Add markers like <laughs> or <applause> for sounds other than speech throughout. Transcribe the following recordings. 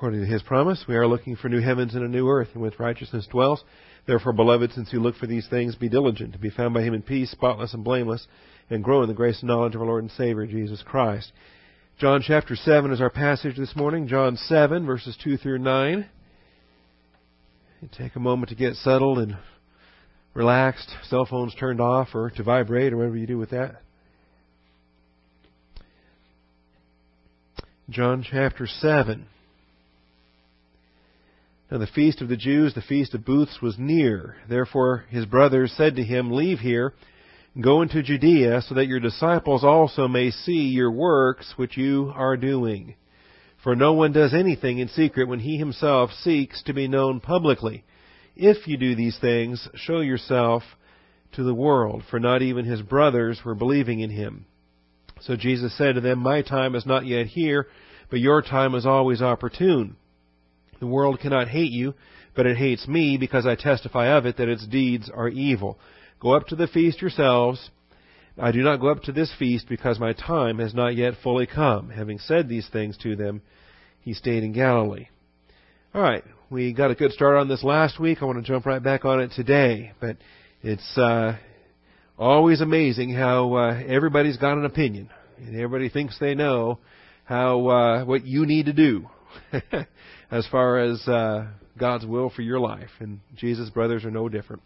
According to his promise, we are looking for new heavens and a new earth in which righteousness dwells. Therefore, beloved, since you look for these things, be diligent to be found by him in peace, spotless and blameless, and grow in the grace and knowledge of our Lord and Savior, Jesus Christ. John chapter 7 is our passage this morning. John 7, verses 2 through 9. take a moment to get settled and relaxed, cell phones turned off, or to vibrate, or whatever you do with that. John chapter 7. Now the feast of the Jews, the feast of booths, was near. Therefore his brothers said to him, Leave here, and go into Judea, so that your disciples also may see your works which you are doing. For no one does anything in secret when he himself seeks to be known publicly. If you do these things, show yourself to the world, for not even his brothers were believing in him. So Jesus said to them, My time is not yet here, but your time is always opportune. The world cannot hate you, but it hates me because I testify of it that its deeds are evil. Go up to the feast yourselves. I do not go up to this feast because my time has not yet fully come. Having said these things to them, he stayed in Galilee. All right, we got a good start on this last week. I want to jump right back on it today, but it's uh, always amazing how uh, everybody's got an opinion and everybody thinks they know how uh, what you need to do. <laughs> as far as uh, God's will for your life. And Jesus' brothers are no different.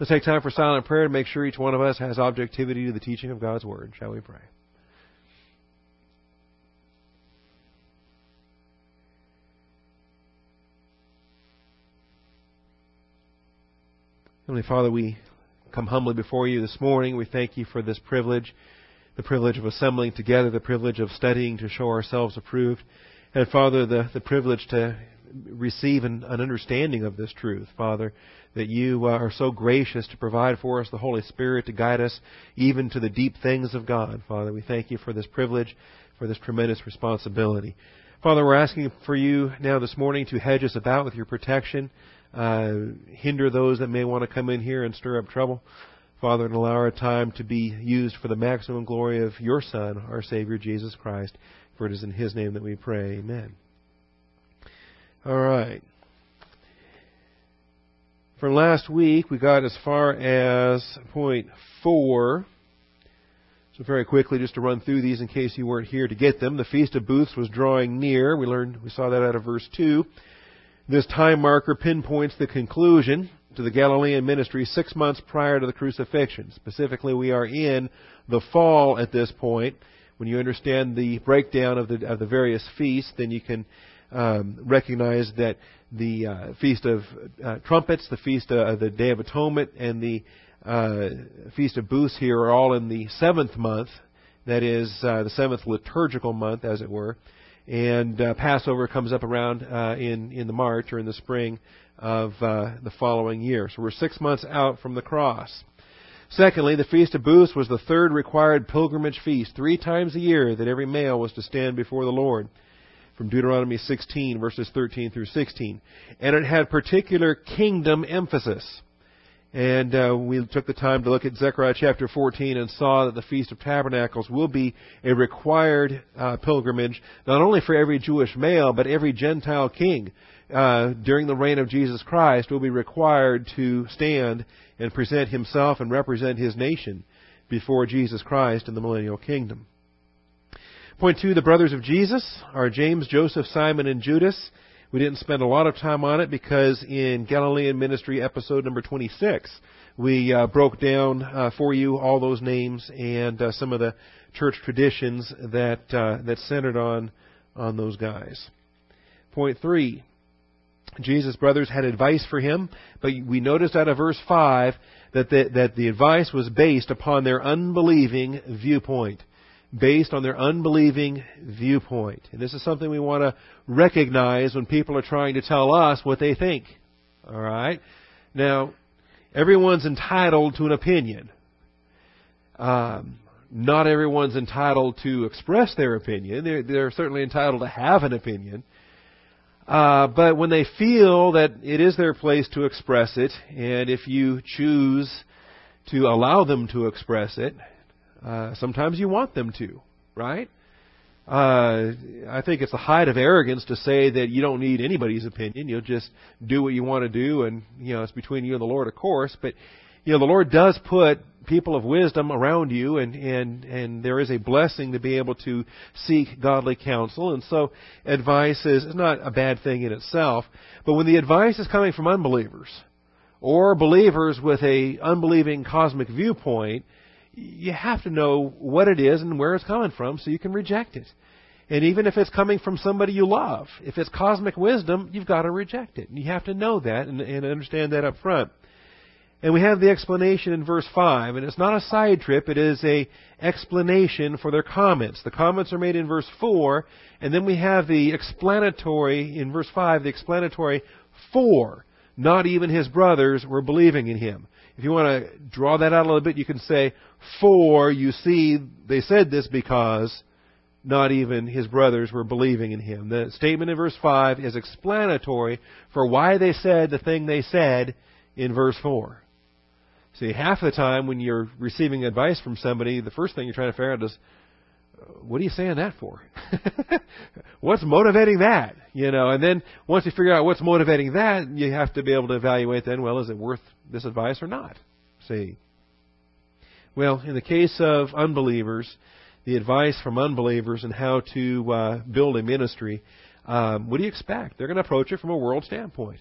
Let's take time for silent prayer and make sure each one of us has objectivity to the teaching of God's Word. Shall we pray? Heavenly Father, we come humbly before you this morning. We thank you for this privilege, the privilege of assembling together, the privilege of studying to show ourselves approved. And Father, the, the privilege to receive an, an understanding of this truth, Father, that you uh, are so gracious to provide for us the Holy Spirit to guide us even to the deep things of God. Father, we thank you for this privilege, for this tremendous responsibility. Father, we're asking for you now this morning to hedge us about with your protection, uh, hinder those that may want to come in here and stir up trouble. Father, and allow our time to be used for the maximum glory of your Son, our Savior, Jesus Christ. For it is in His name that we pray. Amen. All right. From last week, we got as far as point four. So very quickly, just to run through these in case you weren't here to get them. The Feast of Booths was drawing near. We learned, we saw that out of verse 2. This time marker pinpoints the conclusion to the Galilean ministry six months prior to the crucifixion. Specifically, we are in the fall at this point, when you understand the breakdown of the of the various feasts, then you can um, recognize that the uh, feast of uh, trumpets, the feast of the Day of Atonement, and the uh, feast of booths here are all in the seventh month. That is uh, the seventh liturgical month, as it were. And uh, Passover comes up around uh, in in the March or in the spring of the following year. So we're six months out from the cross. Secondly, the Feast of Booths was the third required pilgrimage feast, three times a year that every male was to stand before the Lord. From Deuteronomy 16, verses 13 through 16. And it had particular kingdom emphasis. And uh, we took the time to look at Zechariah chapter 14 and saw that the Feast of Tabernacles will be a required uh, pilgrimage, not only for every Jewish male, but every Gentile king uh, during the reign of Jesus Christ will be required to stand and present himself and represent his nation before Jesus Christ in the millennial kingdom. Point two, the brothers of Jesus are James, Joseph, Simon, and Judas. We didn't spend a lot of time on it because in Galilean Ministry episode number 26, we uh, broke down uh, for you all those names and uh, some of the church traditions that uh, that centered on on those guys. Point three, Jesus' brothers had advice for him, but we noticed out of verse 5 that the, that the advice was based upon their unbelieving viewpoint. Based on their unbelieving viewpoint. And this is something we want to recognize when people are trying to tell us what they think. Alright? Now, everyone's entitled to an opinion. Um, not everyone's entitled to express their opinion. They're, they're certainly entitled to have an opinion. Uh, but when they feel that it is their place to express it, and if you choose to allow them to express it, uh, sometimes you want them to, right? uh, I think it's the height of arrogance to say that you don't need anybody's opinion. You'll just do what you want to do, and you know it's between you and the Lord, of course. But you know the Lord does put people of wisdom around you, and and and there is a blessing to be able to seek godly counsel. And so advice is, is not a bad thing in itself. But when the advice is coming from unbelievers or believers with a unbelieving cosmic viewpoint, you have to know what it is and where it's coming from so you can reject it. And even if it's coming from somebody you love, if it's cosmic wisdom, you've got to reject it. And you have to know that and, and understand that up front. And we have the explanation in verse 5, and it's not a side trip, it is a explanation for their comments. The comments are made in verse 4, and then we have the explanatory, in verse 5, the explanatory for not even his brothers were believing in him. If you want to draw that out a little bit, you can say, For you see, they said this because not even his brothers were believing in him. The statement in verse 5 is explanatory for why they said the thing they said in verse 4. See, half the time when you're receiving advice from somebody, the first thing you're trying to figure out is, what are you saying that for? <laughs> what's motivating that? You know, and then once you figure out what's motivating that, you have to be able to evaluate then, well, is it worth this advice or not? See. Well, in the case of unbelievers, the advice from unbelievers and how to uh, build a ministry, um, what do you expect? They're going to approach it from a world standpoint.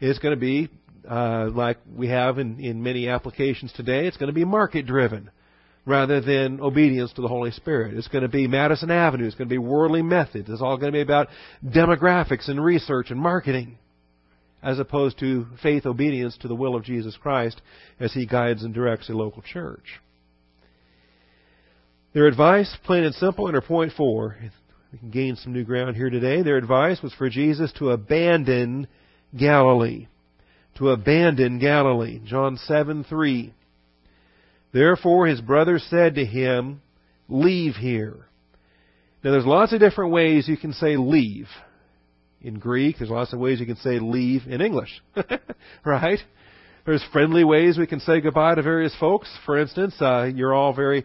It's going to be uh, like we have in, in many applications today. It's going to be market driven rather than obedience to the Holy Spirit. It's going to be Madison Avenue. It's going to be worldly methods. It's all going to be about demographics and research and marketing as opposed to faith obedience to the will of Jesus Christ as He guides and directs a local church. Their advice, plain and simple, under point four, we can gain some new ground here today. Their advice was for Jesus to abandon Galilee. To abandon Galilee. John 7 3. Therefore his brothers said to him, Leave here. Now there's lots of different ways you can say leave. In Greek, there's lots of ways you can say leave in English. <laughs> right? There's friendly ways we can say goodbye to various folks. For instance, uh, you're all very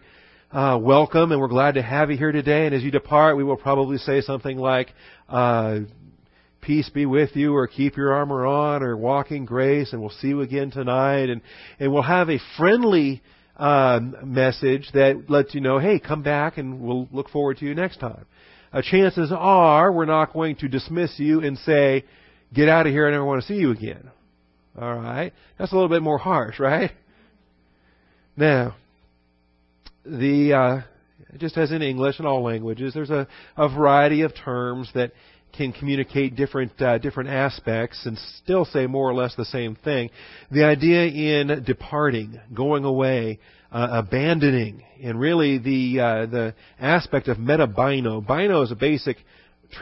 uh, welcome and we're glad to have you here today. And as you depart, we will probably say something like, uh, peace be with you or keep your armor on or walk in grace and we'll see you again tonight. And, and we'll have a friendly um, message that lets you know, hey, come back and we'll look forward to you next time. Uh, chances are we're not going to dismiss you and say, get out of here, I never want to see you again. All right? That's a little bit more harsh, right? Now, the uh, just as in English and all languages, there's a, a variety of terms that can communicate different uh, different aspects and still say more or less the same thing. The idea in departing, going away, uh, abandoning, and really the uh, the aspect of metabino. Bino Bino is a basic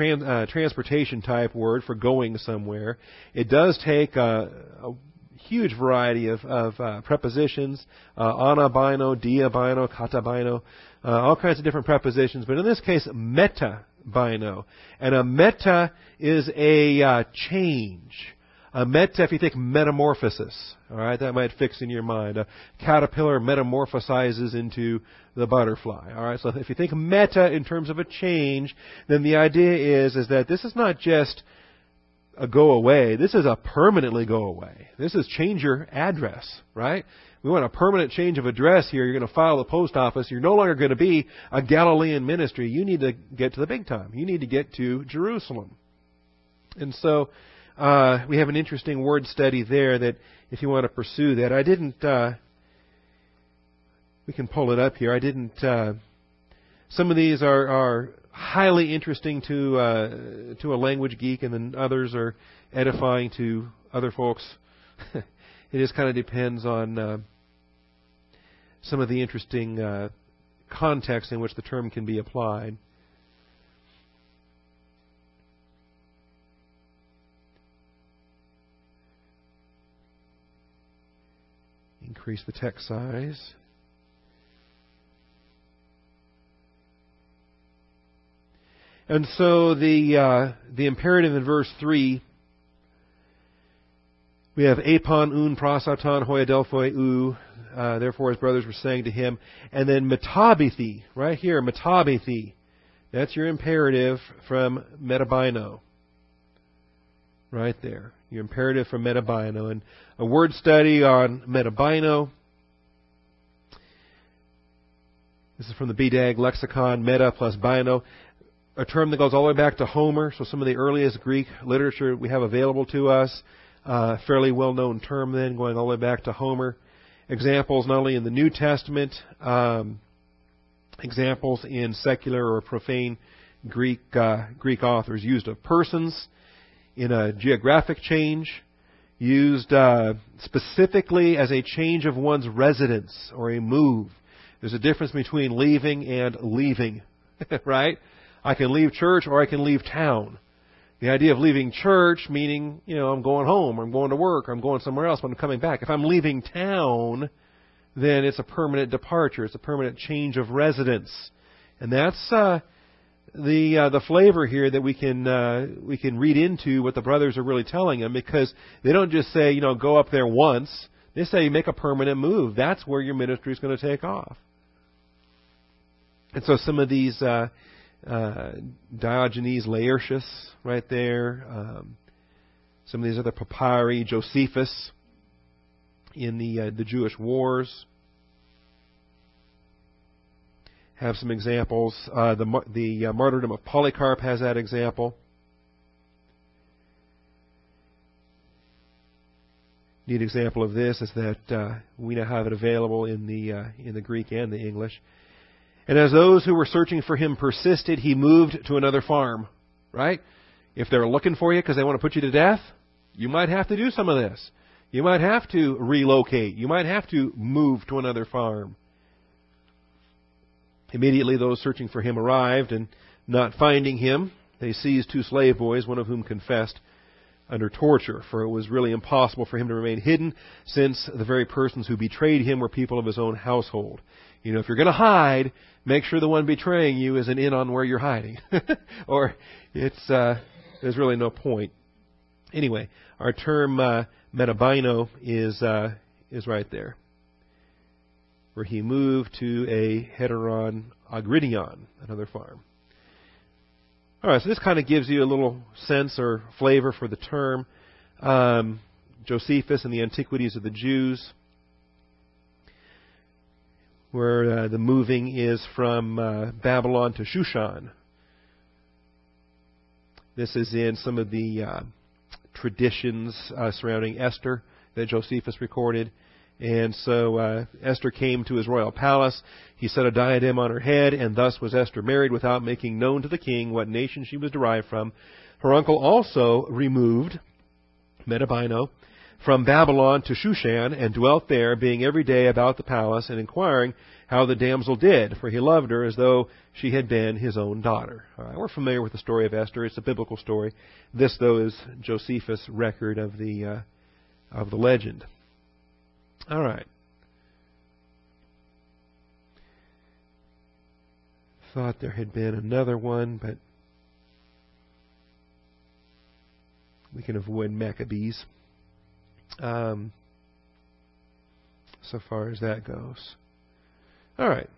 uh, transportation type word for going somewhere. It does take a, a huge variety of, of uh, prepositions, uh, anabino, diabino, katabino, uh, all kinds of different prepositions. But in this case, meta bino. And a meta is a uh, change. A meta, if you think metamorphosis, all right, that might fix in your mind. A caterpillar metamorphosizes into the butterfly. All right, so if you think meta in terms of a change, then the idea is is that this is not just a go away. This is a permanently go away. This is change your address, right? We want a permanent change of address here. You're going to file the post office. You're no longer going to be a Galilean ministry. You need to get to the big time. You need to get to Jerusalem. And so uh, we have an interesting word study there that if you want to pursue that, I didn't. Uh, we can pull it up here. I didn't. Uh, some of these are, are highly interesting to uh, to a language geek, and then others are edifying to other folks. <laughs> it just kind of depends on uh, some of the interesting uh, context in which the term can be applied. Increase the text size. And so the uh, the imperative in verse three we have apon un prosaton hoiadelphoi u. Uh, therefore, his brothers were saying to him, and then metabithi, right here, metabithi. That's your imperative from metabino. Right there. Your imperative from metabino. And a word study on metabino. This is from the BDAG lexicon, meta plus bino. A term that goes all the way back to Homer, so some of the earliest Greek literature we have available to us. Uh, fairly well known term then, going all the way back to Homer. Examples not only in the New Testament, um, examples in secular or profane Greek uh, Greek authors used of persons in a geographic change, used uh, specifically as a change of one's residence or a move. There's a difference between leaving and leaving, <laughs> right? I can leave church or I can leave town. The idea of leaving church, meaning, you know, I'm going home, I'm going to work, or I'm going somewhere else, but I'm coming back. If I'm leaving town, then it's a permanent departure. It's a permanent change of residence, and that's uh, the uh, the flavor here that we can uh, we can read into what the brothers are really telling them because they don't just say you know go up there once. They say make a permanent move. That's where your ministry is going to take off. And so some of these uh, uh, Diogenes Laertius right there, um, some of these other papyri, Josephus in the uh, the Jewish wars have some examples. Uh, the the uh, martyrdom of Polycarp has that example. Neat example of this is that uh, we now have it available in the in the Greek and the English. And as those who were searching for him persisted, he moved to another farm. Right? If they're looking for you because they want to put you to death, you might have to do some of this. You might have to relocate. You might have to move to another farm. Immediately those searching for him arrived, and not finding him, they seized two slave boys, one of whom confessed under torture, for it was really impossible for him to remain hidden, since the very persons who betrayed him were people of his own household. You know, if you're going to hide, make sure the one betraying you isn't in on where you're hiding, <laughs> or it's uh, there's really no point. Anyway, our term uh, metabino is uh, is right there where he moved to a heteron agridion, another farm. All right, so this kind of gives you a little sense or flavor for the term. Um, Josephus and the Antiquities of the Jews, where uh, the moving is from uh, Babylon to Shushan. This is in some of the uh, traditions uh, surrounding Esther that Josephus recorded. And so uh, Esther came to his royal palace. He set a diadem on her head, and thus was Esther married without making known to the king what nation she was derived from. Her uncle also removed, Metabino, from Babylon to Shushan, and dwelt there, being every day about the palace, and inquiring how the damsel did, for he loved her as though she had been his own daughter. We're familiar with the story of Esther. It's a biblical story. This, though, is Josephus' record of the uh, of the legend. All right. Thought there had been another one, but we can avoid Maccabees. Um, so far as that goes. All right.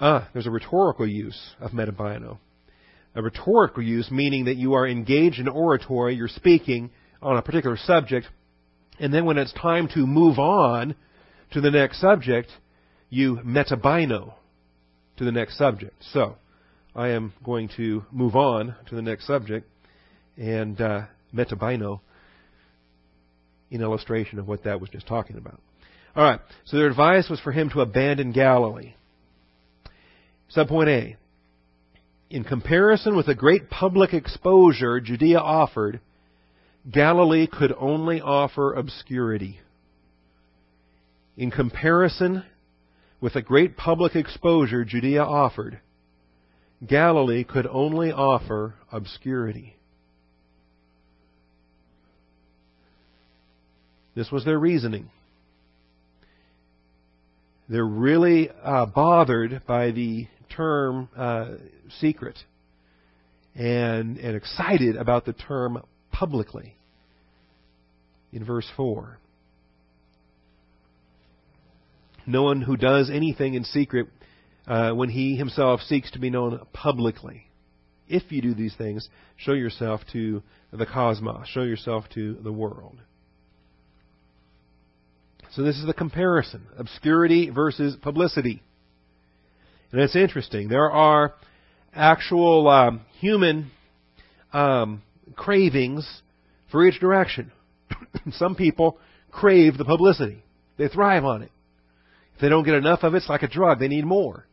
Ah, there's a rhetorical use of metabino. A rhetorical use meaning that you are engaged in oratory, you're speaking on a particular subject, and then when it's time to move on to the next subject, you metabino to the next subject. So, I am going to move on to the next subject and uh, metabino in illustration of what that was just talking about. All right, so their advice was for him to abandon Galilee. Subpoint A. In comparison with the great public exposure Judea offered, Galilee could only offer obscurity. In comparison with the great public exposure Judea offered, Galilee could only offer obscurity. This was their reasoning. They're really uh, bothered by the term uh, secret and, and excited about the term publicly in verse 4. No one who does anything in secret uh, when he himself seeks to be known publicly. If you do these things, show yourself to the cosmos, show yourself to the world. So this is the comparison obscurity versus publicity. And it's interesting. There are actual um, human um, cravings for each direction. <clears throat> Some people crave the publicity, they thrive on it. If they don't get enough of it, it's like a drug. They need more.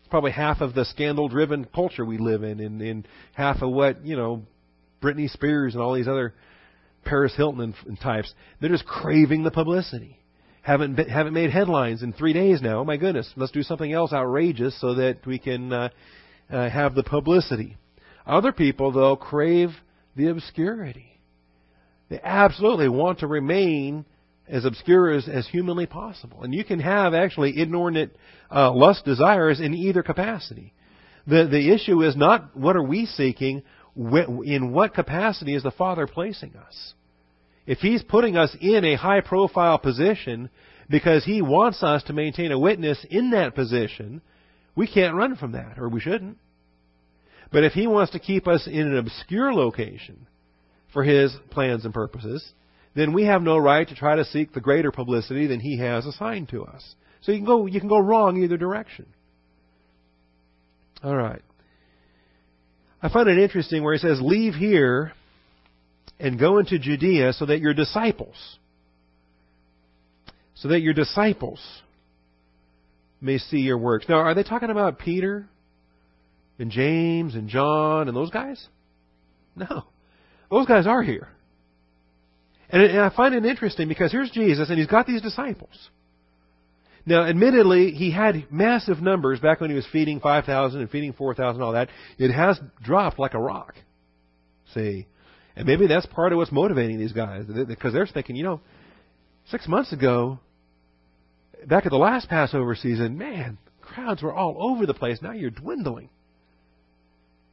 It's probably half of the scandal-driven culture we live in, and, and half of what you know, Britney Spears and all these other Paris Hilton and, and types. They're just craving the publicity haven't been, haven't made headlines in three days now. Oh my goodness, let's do something else outrageous so that we can uh, uh, have the publicity. Other people, though, crave the obscurity. They absolutely want to remain as obscure as, as humanly possible. And you can have actually inordinate uh, lust desires in either capacity. The the issue is not what are we seeking, in what capacity is the Father placing us. If He's putting us in a high profile position because He wants us to maintain a witness in that position, we can't run from that, or we shouldn't. But if He wants to keep us in an obscure location for His plans and purposes, then we have no right to try to seek the greater publicity than He has assigned to us. So you can go, you can go wrong either direction. All right. I find it interesting where he says, Leave here and go into Judea so that your disciples, so that your disciples may see your works. Now, are they talking about Peter and James and John and those guys? No. Those guys are here. And, I find it interesting because here's Jesus and he's got these disciples. Now, admittedly, he had massive numbers back when he was feeding 5,000 and feeding 4,000 all that. It has dropped like a rock. See? And maybe that's part of what's motivating these guys because they're thinking, you know, six months ago, back at the last Passover season, man, crowds were all over the place. Now you're dwindling.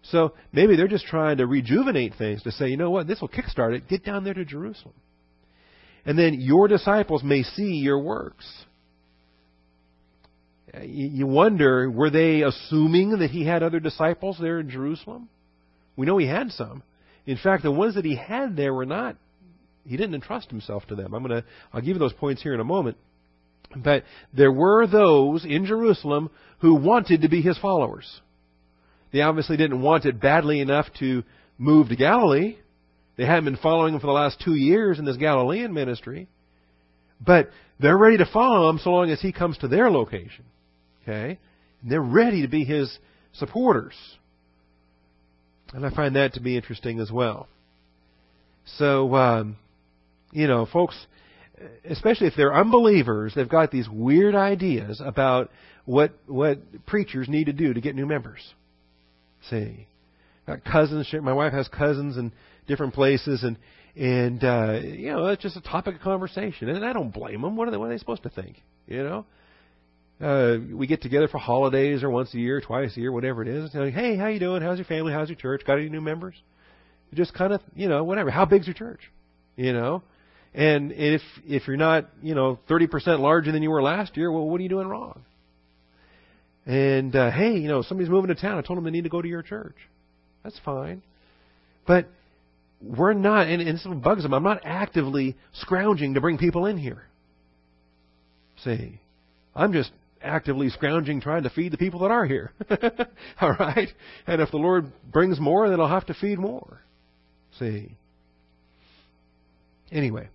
So maybe they're just trying to rejuvenate things to say, you know what, this will kickstart it. Get down there to Jerusalem. And then your disciples may see your works. Uh, you wonder, were they assuming that he had other disciples there in Jerusalem? We know he had some. In fact, the ones that he had there were not, he didn't entrust himself to them. I'm going to, I'll give you those points here in a moment. But there were those in Jerusalem who wanted to be his followers. They obviously didn't want it badly enough to move to Galilee. They hadn't been following him for the last two years in this Galilean ministry. But they're ready to follow him so long as he comes to their location. Okay? And they're ready to be his supporters. And I find that to be interesting as well. So, um, you know, folks, especially if they're unbelievers, they've got these weird ideas about what what preachers need to do to get new members. See, got cousins. My wife has cousins in different places, and and uh, you know, it's just a topic of conversation. And I don't blame them. What are they? What are they supposed to think? You know, uh, we get together for holidays or once a year, twice a year, whatever it is. Like, hey, how you doing? How's your family? How's your church? Got any new members? Just kind of, you know, whatever. How big's your church? You know, and if if you're not, you know, 30% larger than you were last year, well, what are you doing wrong? And uh, hey, you know, somebody's moving to town. I told them they need to go to your church. That's fine, but we're not, and, and this bugs them. I'm not actively scrounging to bring people in here. See, I'm just actively scrounging trying to feed the people that are here. <laughs> All right? And if the Lord brings more, then I'll have to feed more. See? Anyway,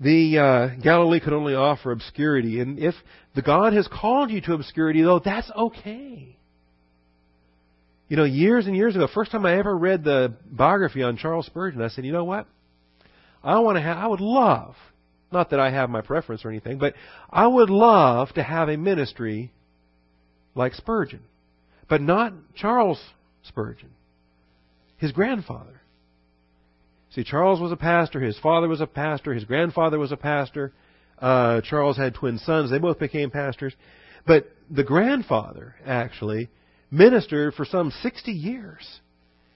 the uh, Galilee could only offer obscurity, and if the God has called you to obscurity, though, that's okay. You know, years and years ago, first time I ever read the biography on Charles Spurgeon, I said, you know what? I want to have, I would love not that I have my preference or anything, but I would love to have a ministry like Spurgeon. But not Charles Spurgeon, his grandfather. See, Charles was a pastor, his father was a pastor, his grandfather was a pastor. Uh, Charles had twin sons, they both became pastors. But the grandfather, actually, ministered for some 60 years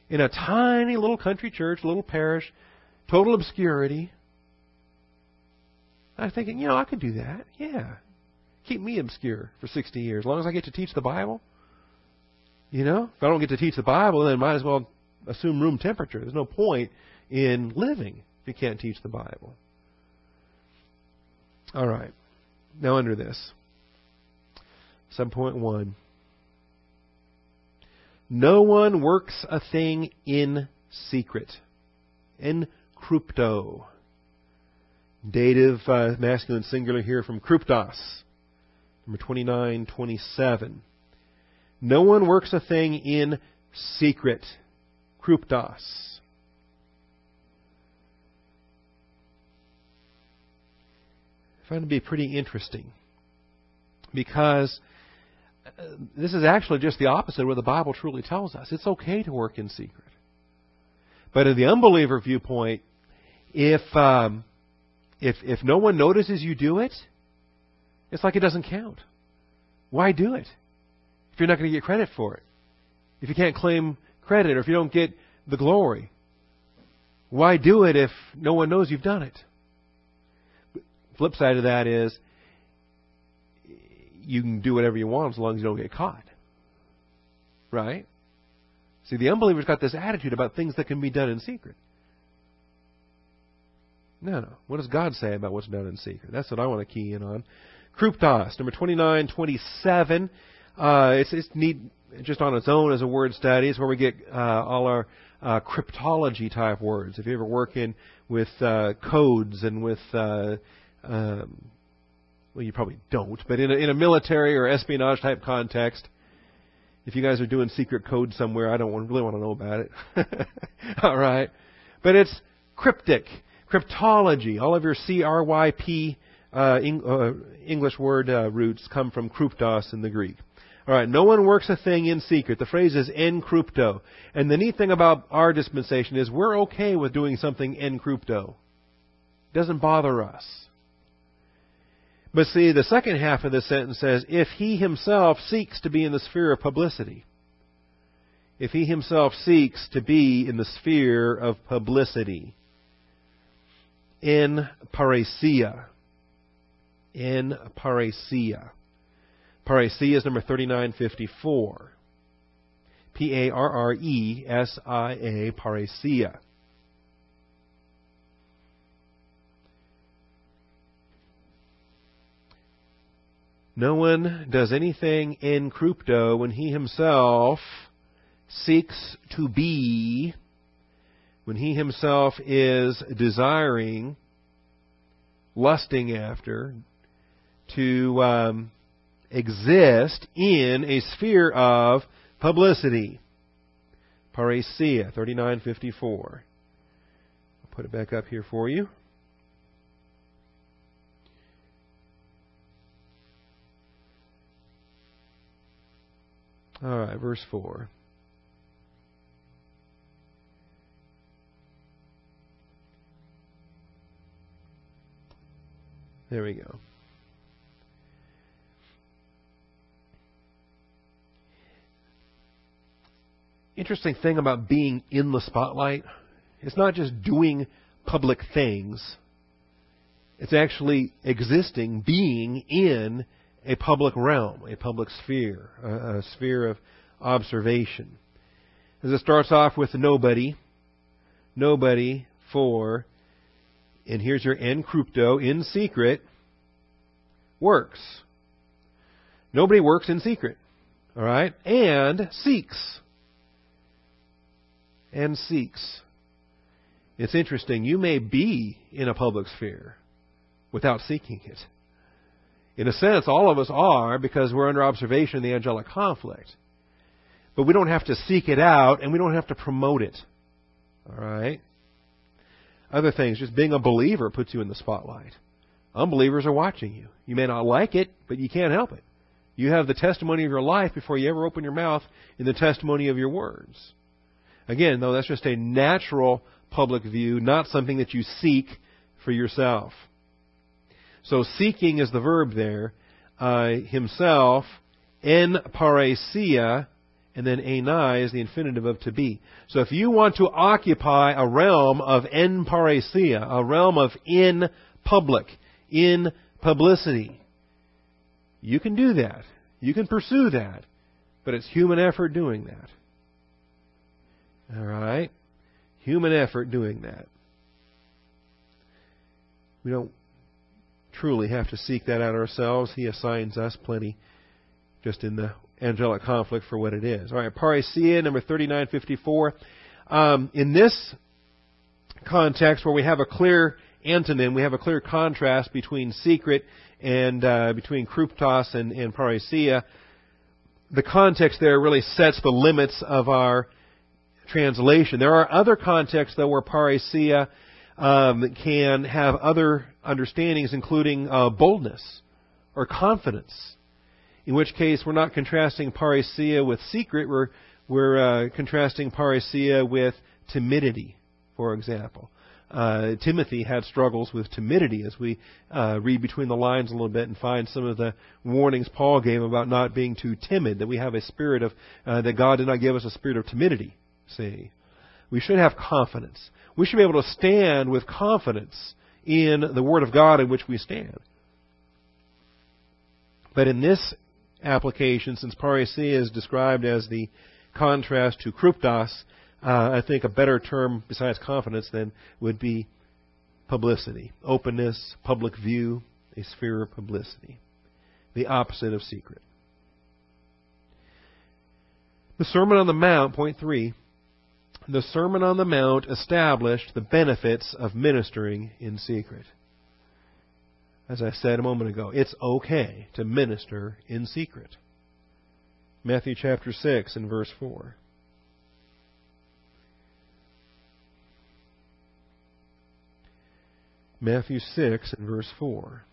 in a tiny little country church, little parish, total obscurity. I was thinking, you know, I could do that. Yeah. Keep me obscure for 60 years. As long as I get to teach the Bible. You know? If I don't get to teach the Bible, then I might as well assume room temperature. There's no point in living if you can't teach the Bible. All right. Now under this. 7.1. No one works a thing in secret. In crypto. Dative uh, masculine singular here from kryptos. Number 2927. No one works a thing in secret. Kryptos. I find it to be pretty interesting because uh, this is actually just the opposite of what the Bible truly tells us. It's okay to work in secret. But in the unbeliever viewpoint, if um, if if no one notices you do it, it's like it doesn't count. Why do it if you're not going to get credit for it? If you can't claim credit or if you don't get the glory, why do it if no one knows you've done it? Flip side of that is you can do whatever you want as long as you don't get caught. Right? See, the unbeliever's got this attitude about things that can be done in secret. No, no. What does God say about what's done in secret? That's what I want to key in on. Kryptos, number 2927. Uh, it's, it's just on its own as a word study. It's where we get uh, all our uh, cryptology type words. If you ever work in with uh, codes and with uh, um, well, you probably don't, but in a, in a military or espionage type context, if you guys are doing secret code somewhere, I don't really want to know about it. <laughs> All right, but it's cryptic, cryptology. All of your C R Y P uh, uh, English word uh, roots come from kryptos in the Greek. All right, no one works a thing in secret. The phrase is en crypto. And the neat thing about our dispensation is we're okay with doing something en crypto. It doesn't bother us. But see, the second half of the sentence says, if he himself seeks to be in the sphere of publicity. If he himself seeks to be in the sphere of publicity. In parrhesia. In parrhesia. Parrhesia is number 3954. P A R R E S I A, parrhesia. No one does anything in crypto when he himself seeks to be, when he himself is desiring, lusting after, to um, exist in a sphere of publicity. Parrhesia, 3954. I'll put it back up here for you. All right, verse 4. There we go. Interesting thing about being in the spotlight, it's not just doing public things. It's actually existing, being in a public realm, a public sphere, a, a sphere of observation. As it starts off with nobody, nobody for, and here's your en crypto, in secret, works. Nobody works in secret. All right? And seeks. And seeks. It's interesting. You may be in a public sphere without seeking it. In a sense, all of us are because we're under observation in the angelic conflict. But we don't have to seek it out and we don't have to promote it. All right? Other things, just being a believer puts you in the spotlight. Unbelievers are watching you. You may not like it, but you can't help it. You have the testimony of your life before you ever open your mouth in the testimony of your words. Again, though, that's just a natural public view, not something that you seek for yourself. So seeking is the verb there. Uh, himself, en parrhesia, and then enai is the infinitive of to be. So if you want to occupy a realm of en parrhesia, a realm of in public, in publicity, You can do that. You can pursue that. But it's human effort doing that. All right? Human effort doing that. We don't truly have to seek that out ourselves. He assigns us plenty just in the angelic conflict for what it is. All right, parrhesia, number 3954. Um, in this context where we have a clear antonym, we have a clear contrast between secret and uh, between kryptos and, and. The context there really sets the limits of our translation. There are other contexts, though, where parrhesia um, can have other understandings, including uh, boldness or confidence. In which case, we're not contrasting parrhesia with secret. We're we're uh, contrasting parrhesia with timidity, for example. Uh, Timothy had struggles with timidity as we uh, read between the lines a little bit and find some of the warnings Paul gave about not being too timid, that we have a spirit of, uh, that God did not give us a spirit of timidity. See? We should have confidence. We should be able to stand with confidence in the Word of God in which we stand. But in this application, since parrhesia is described as the contrast to kryptos, uh, I think a better term besides confidence then would be publicity, openness, public view, a sphere of publicity, the opposite of secret. The Sermon on the Mount, point three, the Sermon on the Mount established the benefits of ministering in secret. As I said a moment ago, it's okay to minister in secret. Matthew chapter 6 and verse 4. Matthew 6 and verse 4.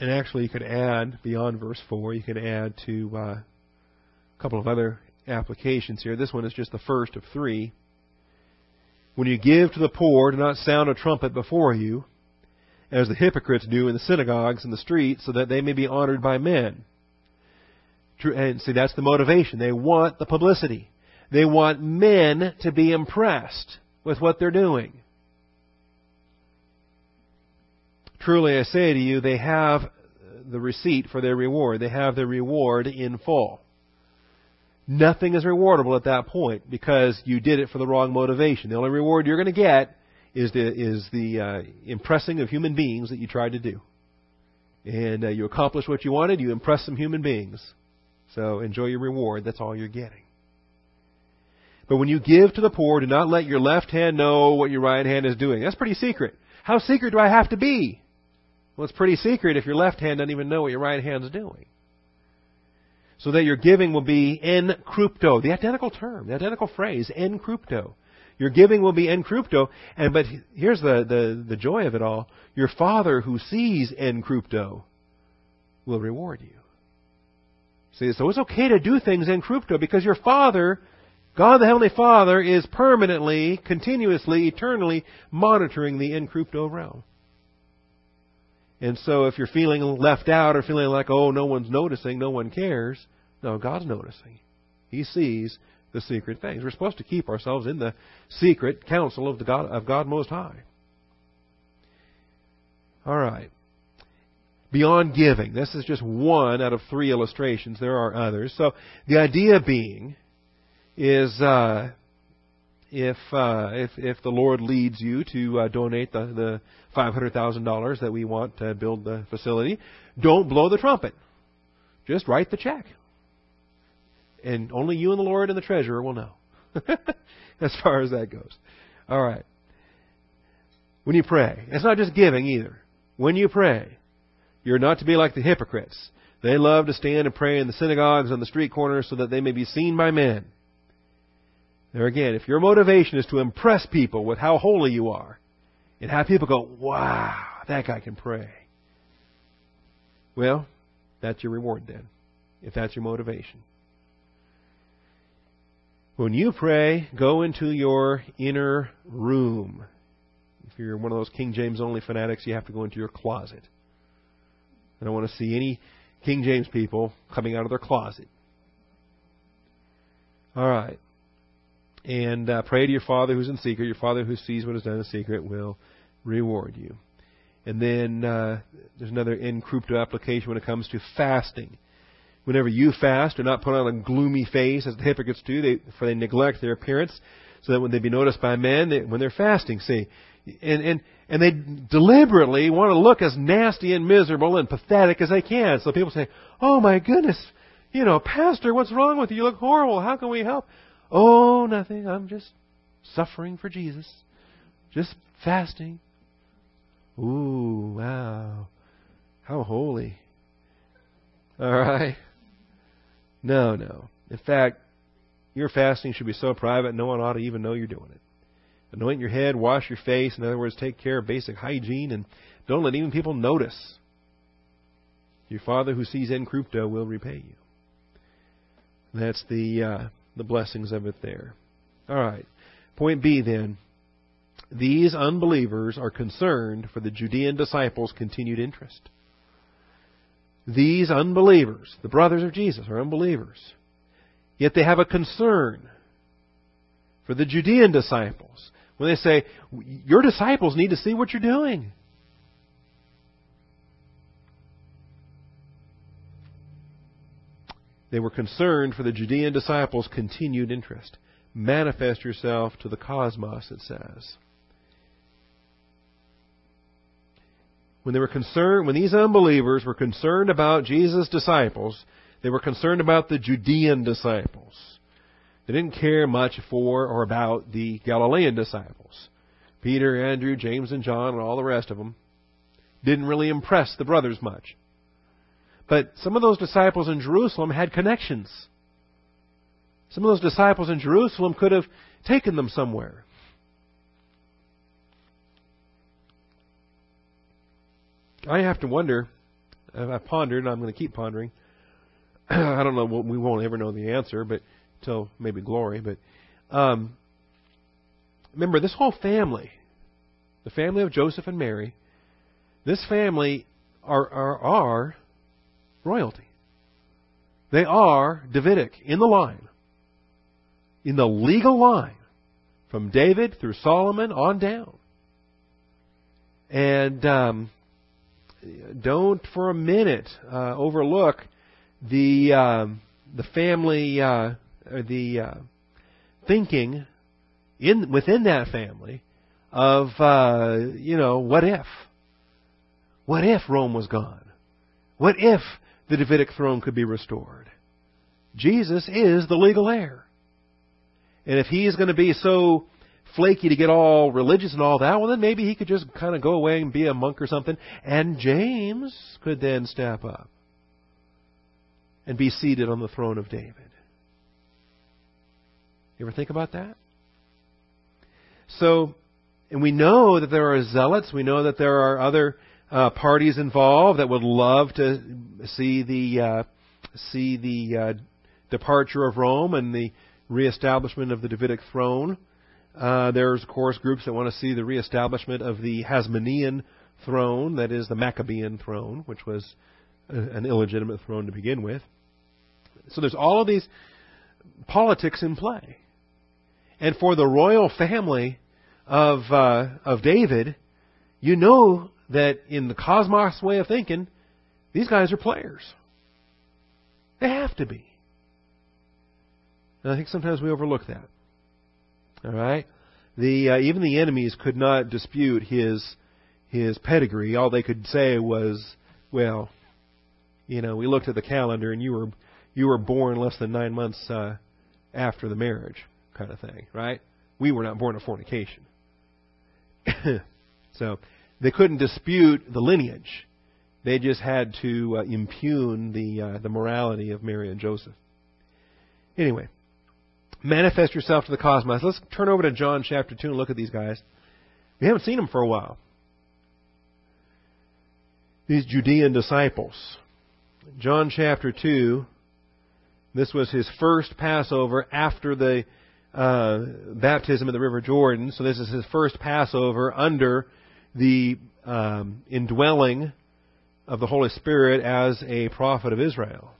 And actually, you could add, beyond verse 4, you could add to uh, a couple of other applications here. This one is just the first of three. When you give to the poor, do not sound a trumpet before you, as the hypocrites do in the synagogues and the streets, so that they may be honored by men. And see, that's the motivation. They want the publicity. They want men to be impressed with what they're doing. Truly I say to you, they have the receipt for their reward. They have their reward in full. Nothing is rewardable at that point because you did it for the wrong motivation. The only reward you're going to get is the, is the uh, impressing of human beings that you tried to do. And uh, you accomplished what you wanted, you impressed some human beings. So enjoy your reward. That's all you're getting. But when you give to the poor, do not let your left hand know what your right hand is doing. That's pretty secret. How secret do I have to be? Well, it's pretty secret if your left hand doesn't even know what your right hand is doing. So that your giving will be en crypto, the identical term, the identical phrase, en crypto. Your giving will be en crypto, and but here's the, the, the joy of it all. Your Father who sees en crypto will reward you. See, so it's okay to do things en crypto because your Father, God the Heavenly Father, is permanently, continuously, eternally monitoring the en crypto realm. And so if you're feeling left out or feeling like, oh, no one's noticing, no one cares, no, God's noticing. He sees the secret things. We're supposed to keep ourselves in the secret counsel of, the God, of God Most High. All right. Beyond giving. This is just one out of three illustrations. There are others. So the idea being is uh, if uh, if if the Lord leads you to uh, donate the the five hundred thousand dollars that we want to build the facility, don't blow the trumpet. Just write the check, and only you and the Lord and the treasurer will know. <laughs> as far as that goes. All right. When you pray, it's not just giving either. When you pray, you're not to be like the hypocrites. They love to stand and pray in the synagogues on the street corners so that they may be seen by men. There again, if your motivation is to impress people with how holy you are, and have people go, wow, that guy can pray. Well, that's your reward then, if that's your motivation. When you pray, go into your inner room. If you're one of those King James only fanatics, you have to go into your closet. I don't want to see any King James people coming out of their closet. All right. And uh, pray to your Father who's in secret. Your Father who sees what is done in secret will reward you. And then uh, there's another in crypto application when it comes to fasting. Whenever you fast, do not put on a gloomy face as the hypocrites do, they, for they neglect their appearance, so that when they be noticed by men, they, when they're fasting, see, and and and they deliberately want to look as nasty and miserable and pathetic as they can. So people say, "Oh my goodness, you know, Pastor, what's wrong with you? You look horrible. How can we help?" Oh, nothing. I'm just suffering for Jesus, just fasting. Ooh, wow. How holy. All right. No, no. In fact, your fasting should be so private no one ought to even know you're doing it. Anoint your head, wash your face. In other words, take care of basic hygiene and don't let even people notice. Your Father who sees in crypto will repay you. That's the uh, the blessings of it there. All right. Point B then. These unbelievers are concerned for the Judean disciples' continued interest. These unbelievers, the brothers of Jesus, are unbelievers. Yet they have a concern for the Judean disciples. When they say, Your disciples need to see what you're doing. They were concerned for the Judean disciples' continued interest. Manifest yourself to the cosmos, it says. when they were concerned, when these unbelievers were concerned about Jesus' disciples, they were concerned about the Judean disciples. They didn't care much for or about the Galilean disciples. Peter, Andrew, James, and John, and all the rest of them didn't really impress the brothers much. But some of those disciples in Jerusalem had connections. Some of those disciples in Jerusalem could have taken them somewhere. I have to wonder. I pondered, and I'm going to keep pondering. <clears throat> I don't know. We won't ever know the answer, but till maybe glory. But um, remember, this whole family, the family of Joseph and Mary, this family are are, are royalty. They are Davidic in the line, in the legal line, from David through Solomon on down. And um, don't for a minute uh, overlook the um, the family uh, the uh, thinking in within that family of uh, you know what if what if Rome was gone what if the Davidic throne could be restored Jesus is the legal heir and if he is going to be so flaky to get all religious and all that, well, then maybe he could just kind of go away and be a monk or something, and James could then step up and be seated on the throne of David. You ever think about that? So, and we know that there are zealots. We know that there are other uh, parties involved that would love to see the uh, see the uh, departure of Rome and the reestablishment of the Davidic throne. Uh, there's, of course, groups that want to see the reestablishment of the Hasmonean throne, that is, the Maccabean throne, which was a, an illegitimate throne to begin with. So there's all of these politics in play. And for the royal family of, uh, of David, you know that in the cosmos way of thinking, these guys are players. They have to be. And I think sometimes we overlook that. All right, the uh, even the enemies could not dispute his his pedigree. All they could say was, "Well, you know, we looked at the calendar, and you were you were born less than nine months uh, after the marriage, kind of thing, right? We were not born of fornication, <coughs> so they couldn't dispute the lineage. They just had to uh, impugn the uh, the morality of Mary and Joseph. Anyway, manifest yourself to the cosmos. Let's turn over to John chapter 2 and look at these guys. We haven't seen them for a while. These Judean disciples. John chapter 2, this was his first Passover after the uh, baptism in the River Jordan. So this is his first Passover under the um, indwelling of the Holy Spirit as a prophet of Israel.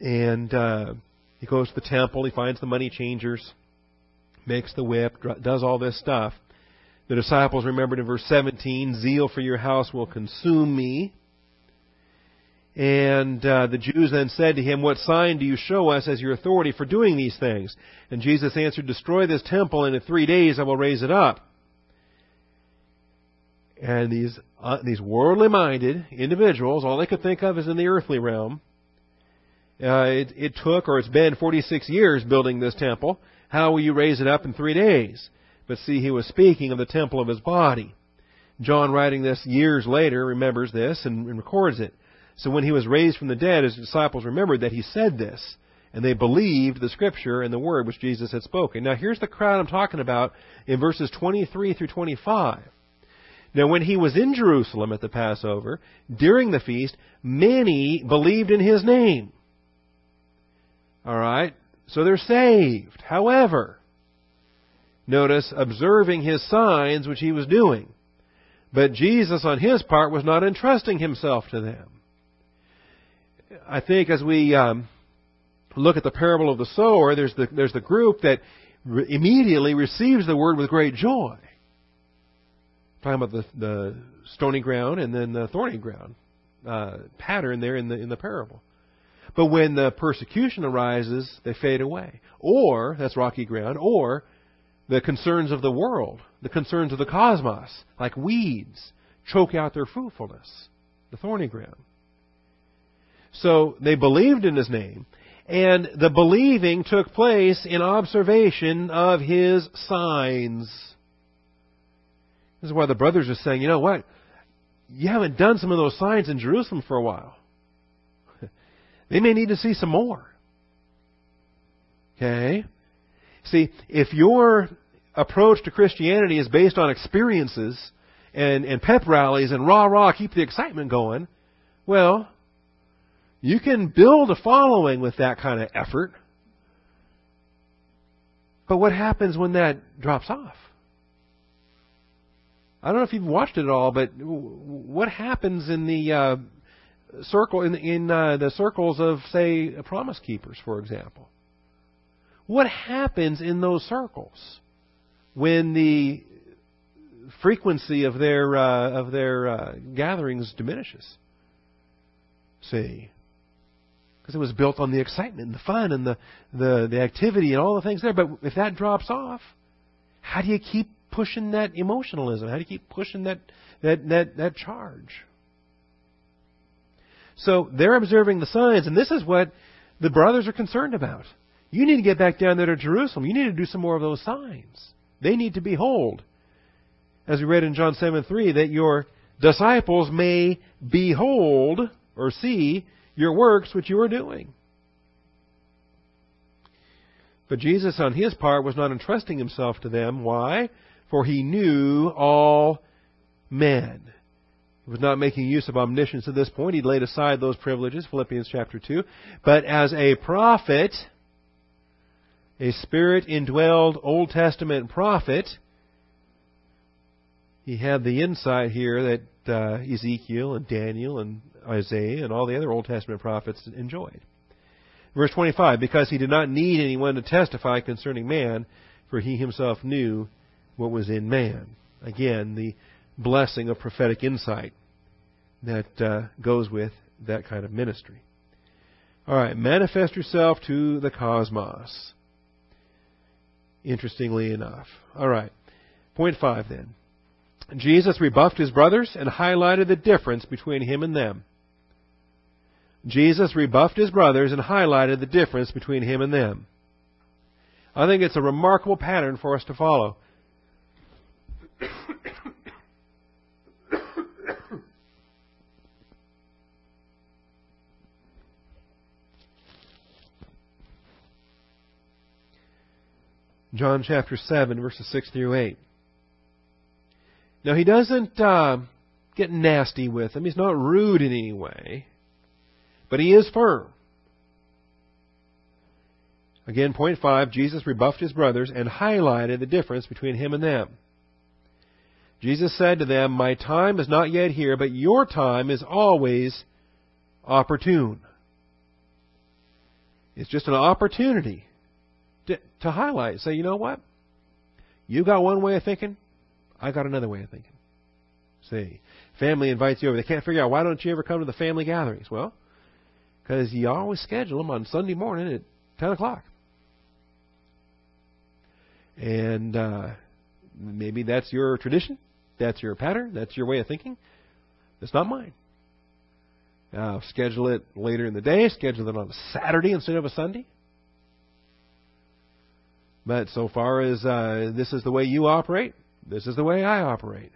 And uh, he goes to the temple. He finds the money changers, makes the whip, does all this stuff. The disciples remembered in verse 17, Zeal for your house will consume me. And uh, the Jews then said to him, What sign do you show us as your authority for doing these things? And Jesus answered, Destroy this temple, and in three days I will raise it up. And these uh, these worldly minded individuals, all they could think of is in the earthly realm. Uh, it, it took, or it's been 46 years building this temple. How will you raise it up in three days? But see, he was speaking of the temple of his body. John, writing this years later, remembers this and, and records it. So when he was raised from the dead, his disciples remembered that he said this, and they believed the scripture and the word which Jesus had spoken. Now here's the crowd I'm talking about in verses 23 through 25. Now when he was in Jerusalem at the Passover, during the feast, many believed in his name. Alright? So they're saved. However, notice, observing his signs which he was doing. But Jesus, on his part, was not entrusting himself to them. I think as we um, look at the parable of the sower, there's the, there's the group that re- immediately receives the word with great joy. talking about the, the stony ground and then the thorny ground uh, pattern there in the in the parable. But when the persecution arises, they fade away. Or, that's rocky ground, or the concerns of the world, the concerns of the cosmos, like weeds, choke out their fruitfulness, the thorny ground. So they believed in his name, and the believing took place in observation of his signs. This is why the brothers are saying, you know what? You haven't done some of those signs in Jerusalem for a while. <laughs> They may need to see some more. Okay? See, if your approach to Christianity is based on experiences and, and pep rallies and rah rah, keep the excitement going, well, you can build a following with that kind of effort. But what happens when that drops off? I don't know if you've watched it at all, but what happens in the uh, circle in, in uh, the circles of, say, promise keepers, for example. What happens in those circles when the frequency of their uh, of their uh, gatherings diminishes? See, because it was built on the excitement and the fun and the, the the activity and all the things there. But if that drops off, how do you keep pushing that emotionalism? How do you keep pushing that that that, that charge? So they're observing the signs, and this is what the brothers are concerned about. You need to get back down there to Jerusalem. You need to do some more of those signs. They need to behold, as we read in John 7 3, that your disciples may behold or see your works which you are doing. But Jesus, on his part, was not entrusting himself to them. Why? For he knew all men. He was not making use of omniscience at this point. He'd laid aside those privileges, Philippians chapter 2. But as a prophet, a spirit indwelled Old Testament prophet, he had the insight here that uh, Ezekiel and Daniel and Isaiah and all the other Old Testament prophets enjoyed. Verse 25, because he did not need anyone to testify concerning man, for he himself knew what was in man. Again, the blessing of prophetic insight that uh, goes with that kind of ministry. All right, manifest yourself to the cosmos. Interestingly enough. All right, point five then. Jesus rebuffed his brothers and highlighted the difference between him and them. Jesus rebuffed his brothers and highlighted the difference between him and them. I think it's a remarkable pattern for us to follow. John chapter 7, verses 6 through 8. Now, he doesn't uh, get nasty with them. He's not rude in any way, but he is firm. Again, point 5 Jesus rebuffed his brothers and highlighted the difference between him and them. Jesus said to them, My time is not yet here, but your time is always opportune. It's just an opportunity to, to highlight. Say, you know what? You got one way of thinking. I got another way of thinking. See, family invites you over. They can't figure out why don't you ever come to the family gatherings? Well, because you always schedule them on Sunday morning at ten o'clock, and uh, maybe that's your tradition, that's your pattern, that's your way of thinking. It's not mine. Uh, schedule it later in the day. Schedule it on a Saturday instead of a Sunday. But so far as uh, this is the way you operate, this is the way I operate.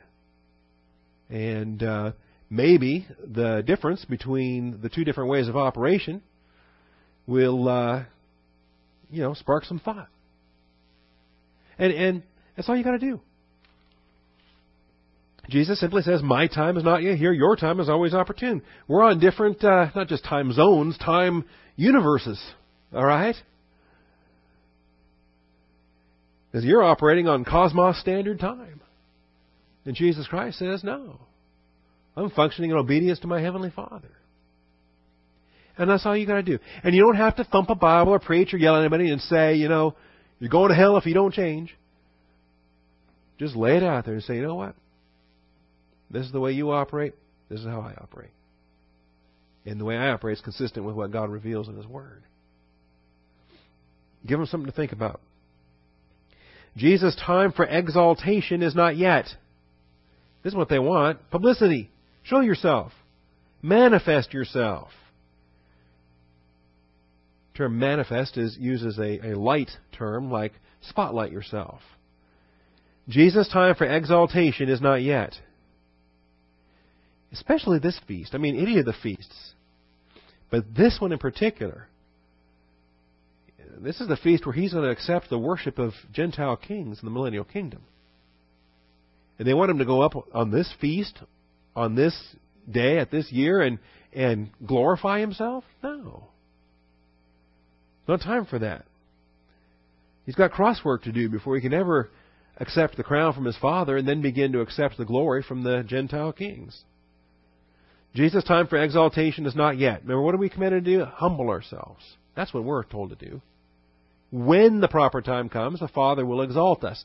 And uh, maybe the difference between the two different ways of operation will, uh, you know, spark some thought. And and that's all you got to do. Jesus simply says, "My time is not yet here. Your time is always opportune." We're on different, uh, not just time zones, time universes. All right. Because you're operating on cosmos standard time. And Jesus Christ says, no. I'm functioning in obedience to my Heavenly Father. And that's all you got to do. And you don't have to thump a Bible or preach or yell at anybody and say, you know, you're going to hell if you don't change. Just lay it out there and say, you know what? This is the way you operate. This is how I operate. And the way I operate is consistent with what God reveals in His Word. Give them something to think about. Jesus' time for exaltation is not yet. This is what they want publicity. Show yourself. Manifest yourself. The term manifest is uses a, a light term like spotlight yourself. Jesus' time for exaltation is not yet. Especially this feast. I mean, any of the feasts. But this one in particular this is the feast where he's going to accept the worship of Gentile kings in the millennial kingdom. And they want him to go up on this feast, on this day, at this year, and, and glorify himself? No. No time for that. He's got crosswork to do before he can ever accept the crown from his father and then begin to accept the glory from the Gentile kings. Jesus' time for exaltation is not yet. Remember, what are we commanded to do? Humble ourselves. That's what we're told to do when the proper time comes, the Father will exalt us.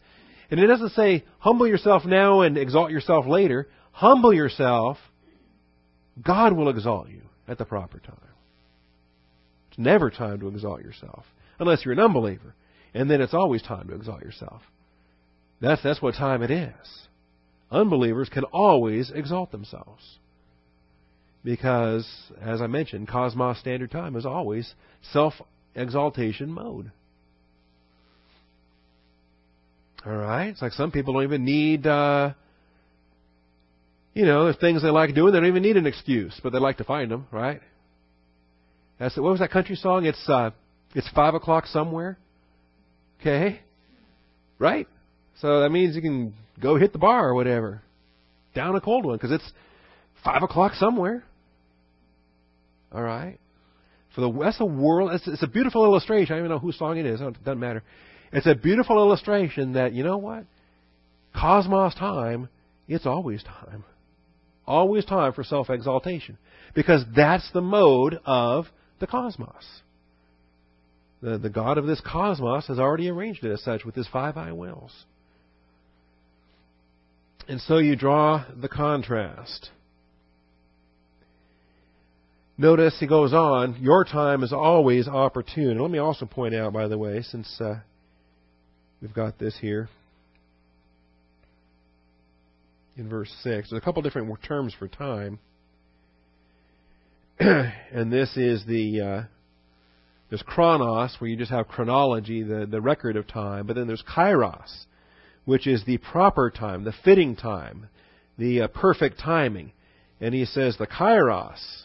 And it doesn't say, humble yourself now and exalt yourself later. Humble yourself. God will exalt you at the proper time. It's never time to exalt yourself, unless you're an unbeliever. And then it's always time to exalt yourself. That's, that's what time it is. Unbelievers can always exalt themselves. Because, as I mentioned, Cosmos Standard Time is always self exaltation mode. All right? It's like some people don't even need, uh, you know, there's things they like doing. They don't even need an excuse, but they like to find them, right? That's what was that country song? It's uh, it's five o'clock somewhere. Okay, right? So that means you can go hit the bar or whatever, down a cold one because it's five o'clock somewhere. All right. For the that's a world. It's, it's a beautiful illustration. I don't even know whose song it is. It doesn't matter. It's a beautiful illustration that, you know what? Cosmos time, it's always time. Always time for self exaltation. Because that's the mode of the cosmos. The, the God of this cosmos has already arranged it as such with his five I wills. And so you draw the contrast. Notice he goes on, your time is always opportune. And let me also point out, by the way, since uh, We've got this here in verse 6. There's a couple different terms for time. <clears throat> and this is the uh, there's chronos, where you just have chronology, the, the record of time, but then there's kairos, which is the proper time, the fitting time, the uh, perfect timing. And he says the kairos,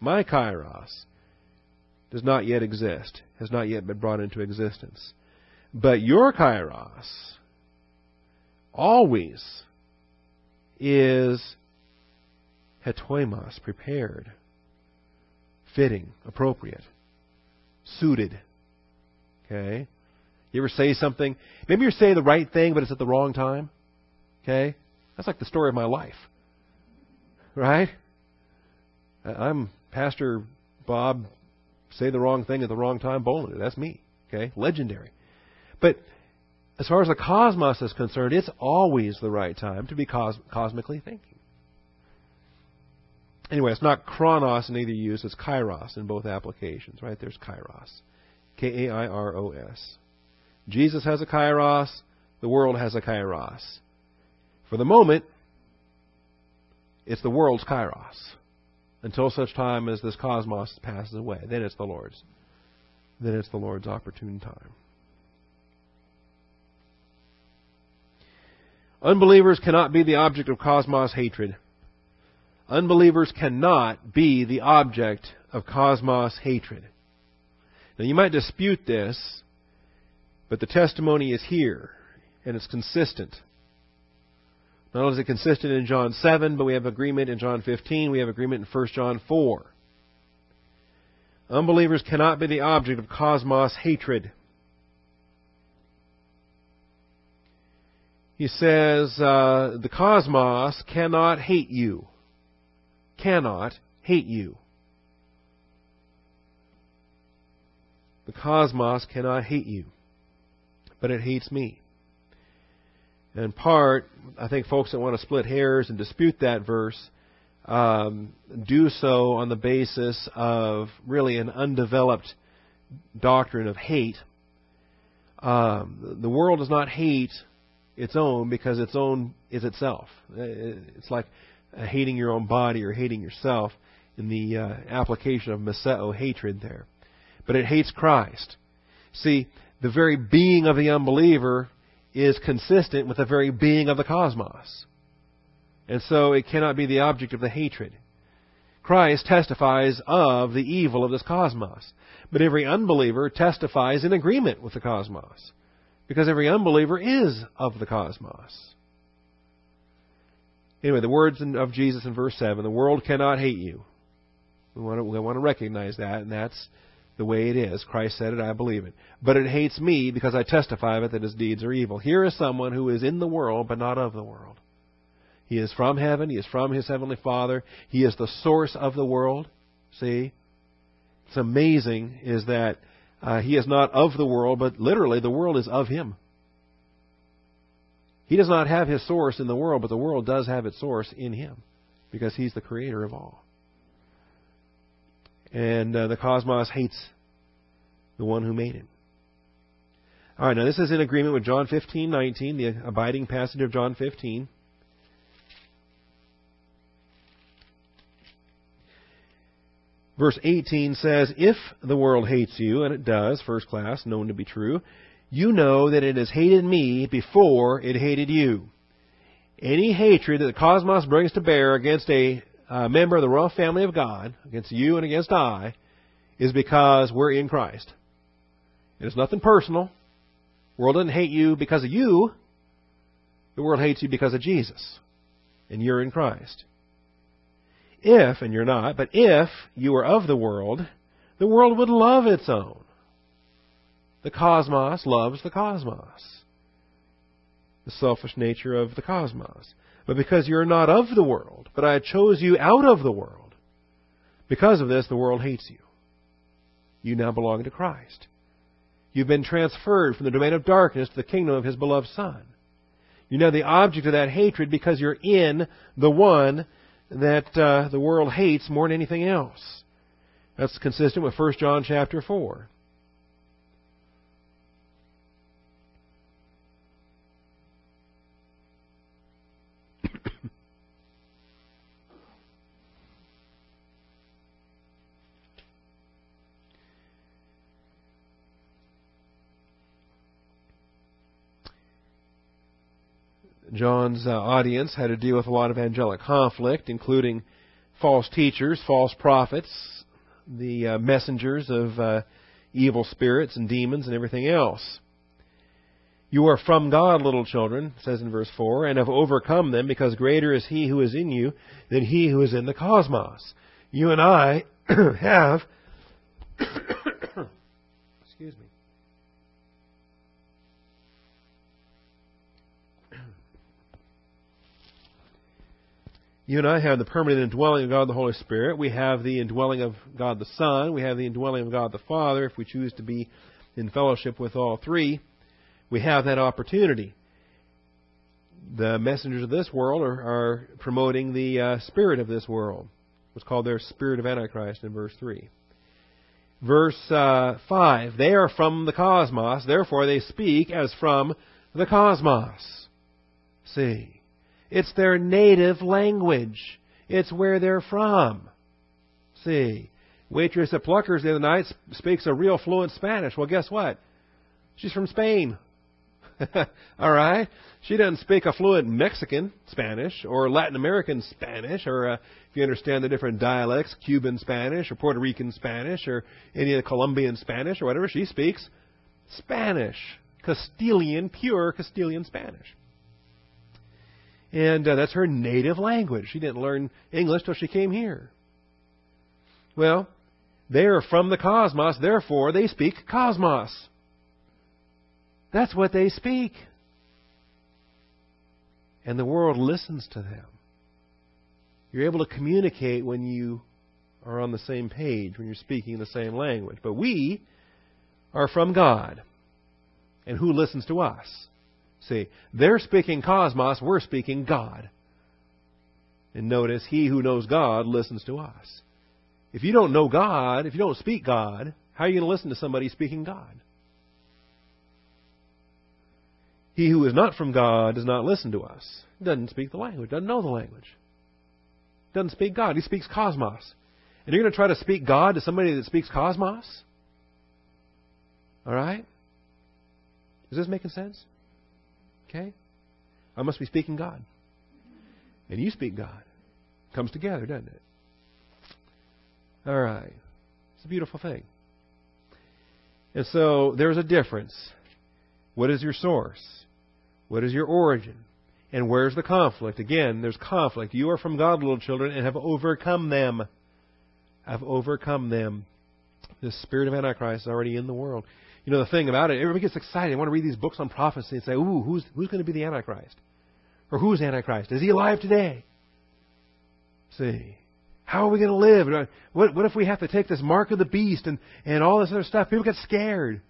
my kairos, does not yet exist, has not yet been brought into existence. But your kairos always is hetoimos, prepared, fitting, appropriate, suited. Okay? You ever say something? Maybe you're saying the right thing, but it's at the wrong time. Okay? That's like the story of my life. Right? I'm Pastor Bob say the wrong thing at the wrong time boldly. That's me. Okay? Legendary. But as far as the cosmos is concerned, it's always the right time to be cos- cosmically thinking. Anyway, it's not chronos in either use, it's kairos in both applications, right? There's kairos. K A I R O S. Jesus has a kairos, the world has a kairos. For the moment, it's the world's kairos until such time as this cosmos passes away. Then it's the Lord's. Then it's the Lord's opportune time. Unbelievers cannot be the object of cosmos hatred. Unbelievers cannot be the object of cosmos hatred. Now you might dispute this, but the testimony is here, and it's consistent. Not only is it consistent in John 7, but we have agreement in John 15, we have agreement in 1 John 4. Unbelievers cannot be the object of cosmos hatred. He says, uh, the cosmos cannot hate you. Cannot hate you. The cosmos cannot hate you, but it hates me. In part, I think folks that want to split hairs and dispute that verse um, do so on the basis of really an undeveloped doctrine of hate. Um, the world does not hate its own because its own is itself. It's like hating your own body or hating yourself in the uh, application of miseo hatred there but it hates Christ. See, the very being of the unbeliever is consistent with the very being of the cosmos. And so it cannot be the object of the hatred. Christ testifies of the evil of this cosmos. But every unbeliever testifies in agreement with the cosmos. Because every unbeliever is of the cosmos. Anyway, the words of Jesus in verse 7 the world cannot hate you. We want to, we want to recognize that, and that's the way it is. Christ said it, I believe it. But it hates me because I testify of it that his deeds are evil. Here is someone who is in the world, but not of the world. He is from heaven. He is from his heavenly Father. He is the source of the world. See? It's amazing is that uh, he is not of the world, but literally the world is of him. He does not have his source in the world, but the world does have its source in him because he's the creator of all. And uh, the cosmos hates the one who made it. All right, now this is in agreement with John 15:19, the abiding passage of John 15. Verse 18 says, If the world hates you, and it does, first class, known to be true, you know that it has hated me before it hated you. Any hatred that the cosmos brings to bear against a uh, member of the royal family of God, against you and against I, is because we're in Christ. It's nothing personal. The world doesn't hate you because of you. The world hates you because of Jesus. And you're in Christ. If, and you're not, but if you were of the world, the world would love its own. The cosmos loves the cosmos. The selfish nature of the cosmos but because you're not of the world, but I chose you out of the world. Because of this, the world hates you. You now belong to Christ. You've been transferred from the domain of darkness to the kingdom of His beloved Son. You're now the object of that hatred because you're in the one that uh, the world hates more than anything else. That's consistent with 1 John chapter 4. John's uh, audience had to deal with a lot of angelic conflict, including false teachers, false prophets, the uh, messengers of uh, evil spirits and demons and everything else. You are from God, little children, says in verse 4, and have overcome them, because greater is He who is in you than He who is in the cosmos. You and I <clears throat> have, <coughs> excuse me, You and I have the permanent indwelling of God the Holy Spirit. We have the indwelling of God the Son. We have the indwelling of God the Father if we choose to be in fellowship with all three. We have that opportunity. The messengers of this world are, are promoting the uh, spirit of this world. What's called their spirit of Antichrist in verse 3. Verse uh, 5 They are from the cosmos, therefore they speak as from the cosmos. See. It's their native language. It's where they're from. See, waitress at Pluckers the other night speaks a real fluent Spanish. Well, guess what? She's from Spain. <laughs> All right? She doesn't speak a fluent Mexican Spanish or Latin American Spanish or, uh, if you understand the different dialects, Cuban Spanish or Puerto Rican Spanish or any of the Colombian Spanish or whatever. She speaks Spanish. Castilian, pure Castilian Spanish. And uh, that's her native language. She didn't learn English till she came here. Well, they are from the cosmos, therefore they speak cosmos. That's what they speak. And the world listens to them. You're able to communicate when you are on the same page, when you're speaking the same language. But we are from God. And who listens to us? See, they're speaking cosmos, we're speaking God. And notice, he who knows God listens to us. If you don't know God, if you don't speak God, how are you going to listen to somebody speaking God? He who is not from God does not listen to us. Doesn't speak the language, doesn't know the language. Doesn't speak God. He speaks cosmos. And you're going to try to speak God to somebody that speaks cosmos? All right? Is this making sense? Okay? I must be speaking God. And you speak God. Comes together, doesn't it? All right. It's a beautiful thing. And so there's a difference. What is your source? What is your origin? And where's the conflict? Again, there's conflict. You are from God, little children, and have overcome them. Have overcome them. The spirit of Antichrist is already in the world. You know, the thing about it, everybody gets excited. They want to read these books on prophecy and say, ooh, who's, who's going to be the Antichrist? Or who's Antichrist? Is he alive today? See. How are we going to live? What, what if we have to take this mark of the beast and, and all this other stuff? People get scared.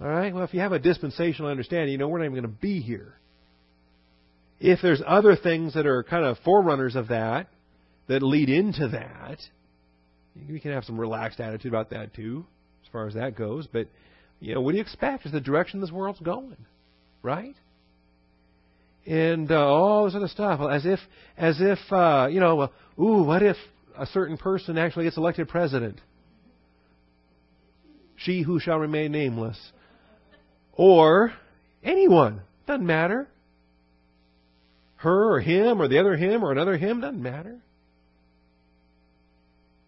All right? Well, if you have a dispensational understanding, you know we're not even going to be here. If there's other things that are kind of forerunners of that, that lead into that, we can have some relaxed attitude about that too far as that goes. But you know, what do you expect? Is the direction this world's going, right? And uh, all this other stuff, as if, as if, uh, you know, ooh, what if a certain person actually gets elected president? She who shall remain nameless, or anyone doesn't matter. Her or him or the other him or another him doesn't matter.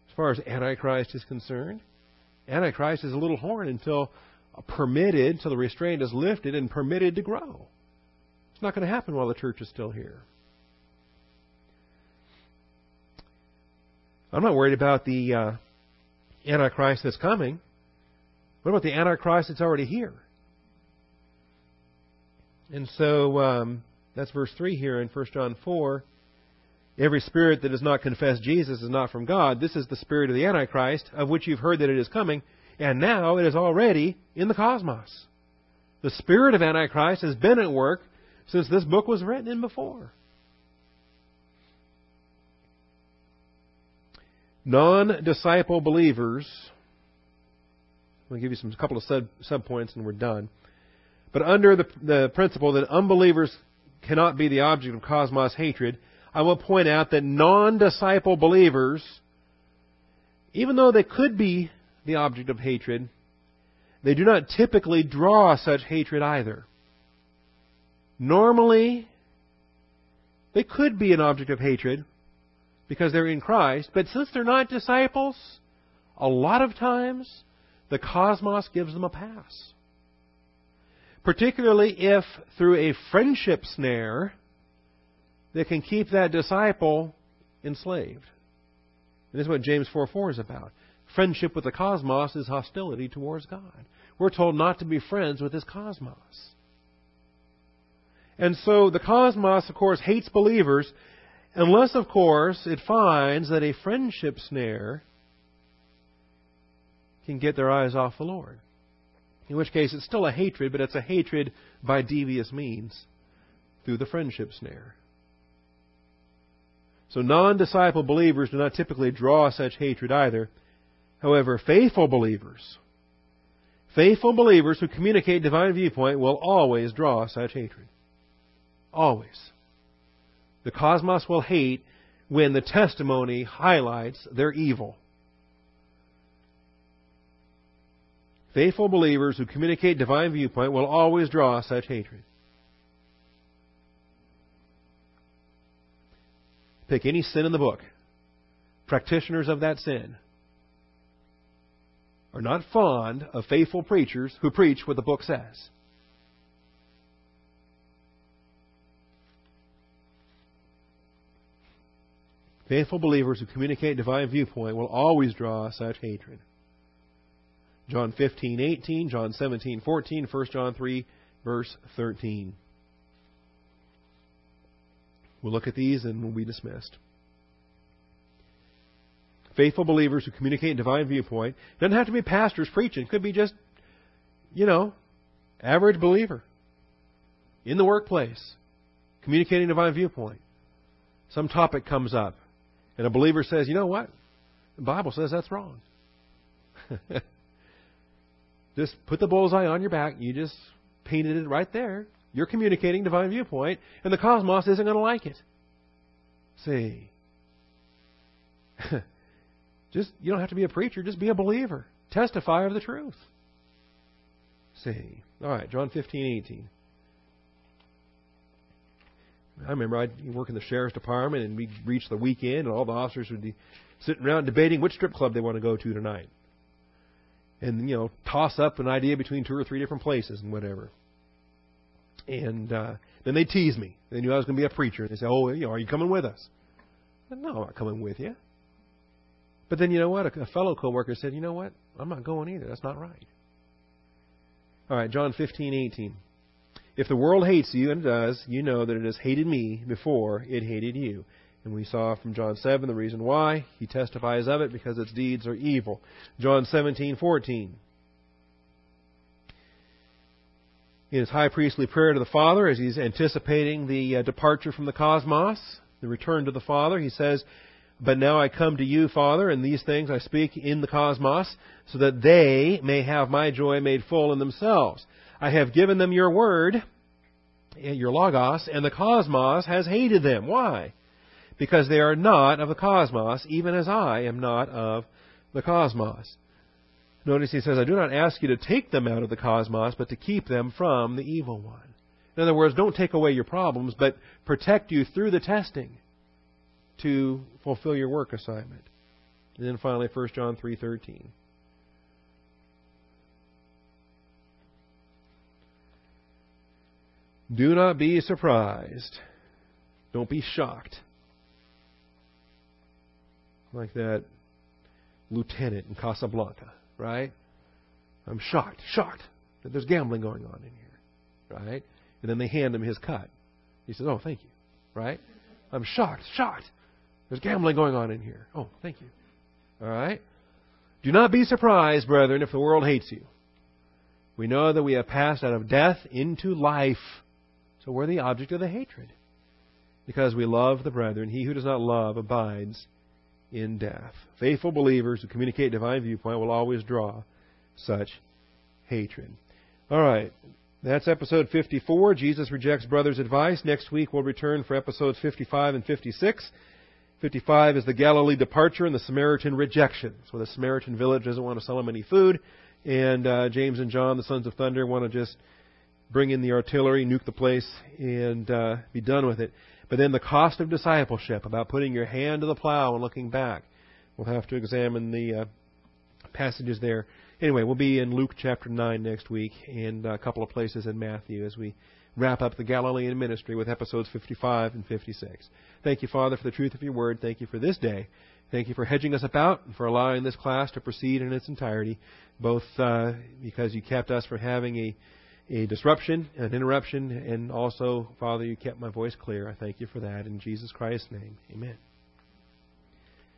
As far as Antichrist is concerned. Antichrist is a little horn until permitted, until the restraint is lifted and permitted to grow. It's not going to happen while the church is still here. I'm not worried about the uh, Antichrist that's coming. What about the Antichrist that's already here? And so um, that's verse 3 here in 1 John 4. Every spirit that does not confess Jesus is not from God. This is the spirit of the Antichrist, of which you've heard that it is coming, and now it is already in the cosmos. The spirit of Antichrist has been at work since this book was written in before. Non disciple believers, I'll give you some a couple of sub, sub points and we're done. But under the, the principle that unbelievers cannot be the object of cosmos hatred, I will point out that non disciple believers, even though they could be the object of hatred, they do not typically draw such hatred either. Normally, they could be an object of hatred because they're in Christ, but since they're not disciples, a lot of times the cosmos gives them a pass. Particularly if, through a friendship snare, that can keep that disciple enslaved. And this is what James 4 4 is about. Friendship with the cosmos is hostility towards God. We're told not to be friends with this cosmos. And so the cosmos, of course, hates believers Unless, of course, it finds that a friendship snare can get their eyes off the Lord. In which case, it's still a hatred, but it's a hatred by devious means through the friendship snare. So non disciple believers do not typically draw such hatred either. However, faithful believers, faithful believers who communicate divine viewpoint will always draw such hatred. Always. The cosmos will hate when the testimony highlights their evil. Faithful believers who communicate divine viewpoint will always draw such hatred. Pick any sin in the book. Practitioners of that sin are not fond of faithful preachers who preach what the book says. Faithful believers who communicate divine viewpoint will always draw such hatred. John 15:18, John 17:14, 1 John 3 verse 13. We'll look at these and we'll be dismissed. Faithful believers who communicate divine viewpoint. Doesn't have to be pastors preaching. It could be just, you know, average believer in the workplace communicating divine viewpoint. Some topic comes up and a believer says, you know what? The Bible says that's wrong. <laughs> just put the bullseye on your back. You just painted it right there. You're communicating divine viewpoint, and the cosmos isn't going to like it. See. <laughs> just you don't have to be a preacher, just be a believer. Testify of the truth. See. All right, John 15, 18. I remember I'd work in the sheriff's department and we'd reach the weekend and all the officers would be sitting around debating which strip club they want to go to tonight. And, you know, toss up an idea between two or three different places and whatever. And uh, then they tease me. They knew I was going to be a preacher. They say, "Oh, you know, are you coming with us?" Said, no, I'm not coming with you. But then you know what? A, a fellow coworker said, "You know what? I'm not going either. That's not right." All right, John 15:18. If the world hates you, and it does, you know that it has hated me before it hated you. And we saw from John 7 the reason why. He testifies of it because its deeds are evil. John 17:14 in his high priestly prayer to the Father as he's anticipating the uh, departure from the cosmos, the return to the Father. He says, But now I come to you, Father, and these things I speak in the cosmos, so that they may have my joy made full in themselves. I have given them your word, eh, your logos, and the cosmos has hated them. Why? Because they are not of the cosmos, even as I am not of the cosmos. Notice he says, I do not ask you to take them out of the cosmos, but to keep them from the evil one. In other words, don't take away your problems, but protect you through the testing to fulfill your work assignment. And then finally 1 John 3:13. Do not be surprised. Don't be shocked. Like that lieutenant in Casablanca right? I'm shocked, shocked that there's gambling going on in here, right? And then they hand him his cut. He says, "Oh, thank you," right? I'm shocked, shocked. There's gambling going on in here. Oh, thank you. All right. Do not be surprised, brethren, if the world hates you. We know that we have passed out of death into life. So we're the object of the hatred. Because we love the brethren. He who does not love abides in death. Faithful believers who communicate divine viewpoint will always draw such hatred. All right. That's episode 54. Jesus rejects brother's advice. Next week we'll return for episodes 55 and 56. 55 is the Galilee departure and the Samaritan rejection. So the Samaritan village doesn't want to sell him any food, and uh, James and John, the sons of thunder, want to just bring in the artillery, nuke the place, and uh, be done with it. But then the cost of discipleship, about putting your hand to the plow and looking back. We'll have to examine the uh, passages there. Anyway, we'll be in Luke chapter 9 next week and a couple of places in Matthew as we wrap up the Galilean ministry with episodes 55 and 56. Thank you, Father, for the truth of your word. Thank you for this day. Thank you for hedging us about and for allowing this class to proceed in its entirety, both uh, because you kept us from having a a disruption, an interruption, and also, Father, you kept my voice clear. I thank you for that. In Jesus Christ's name, amen.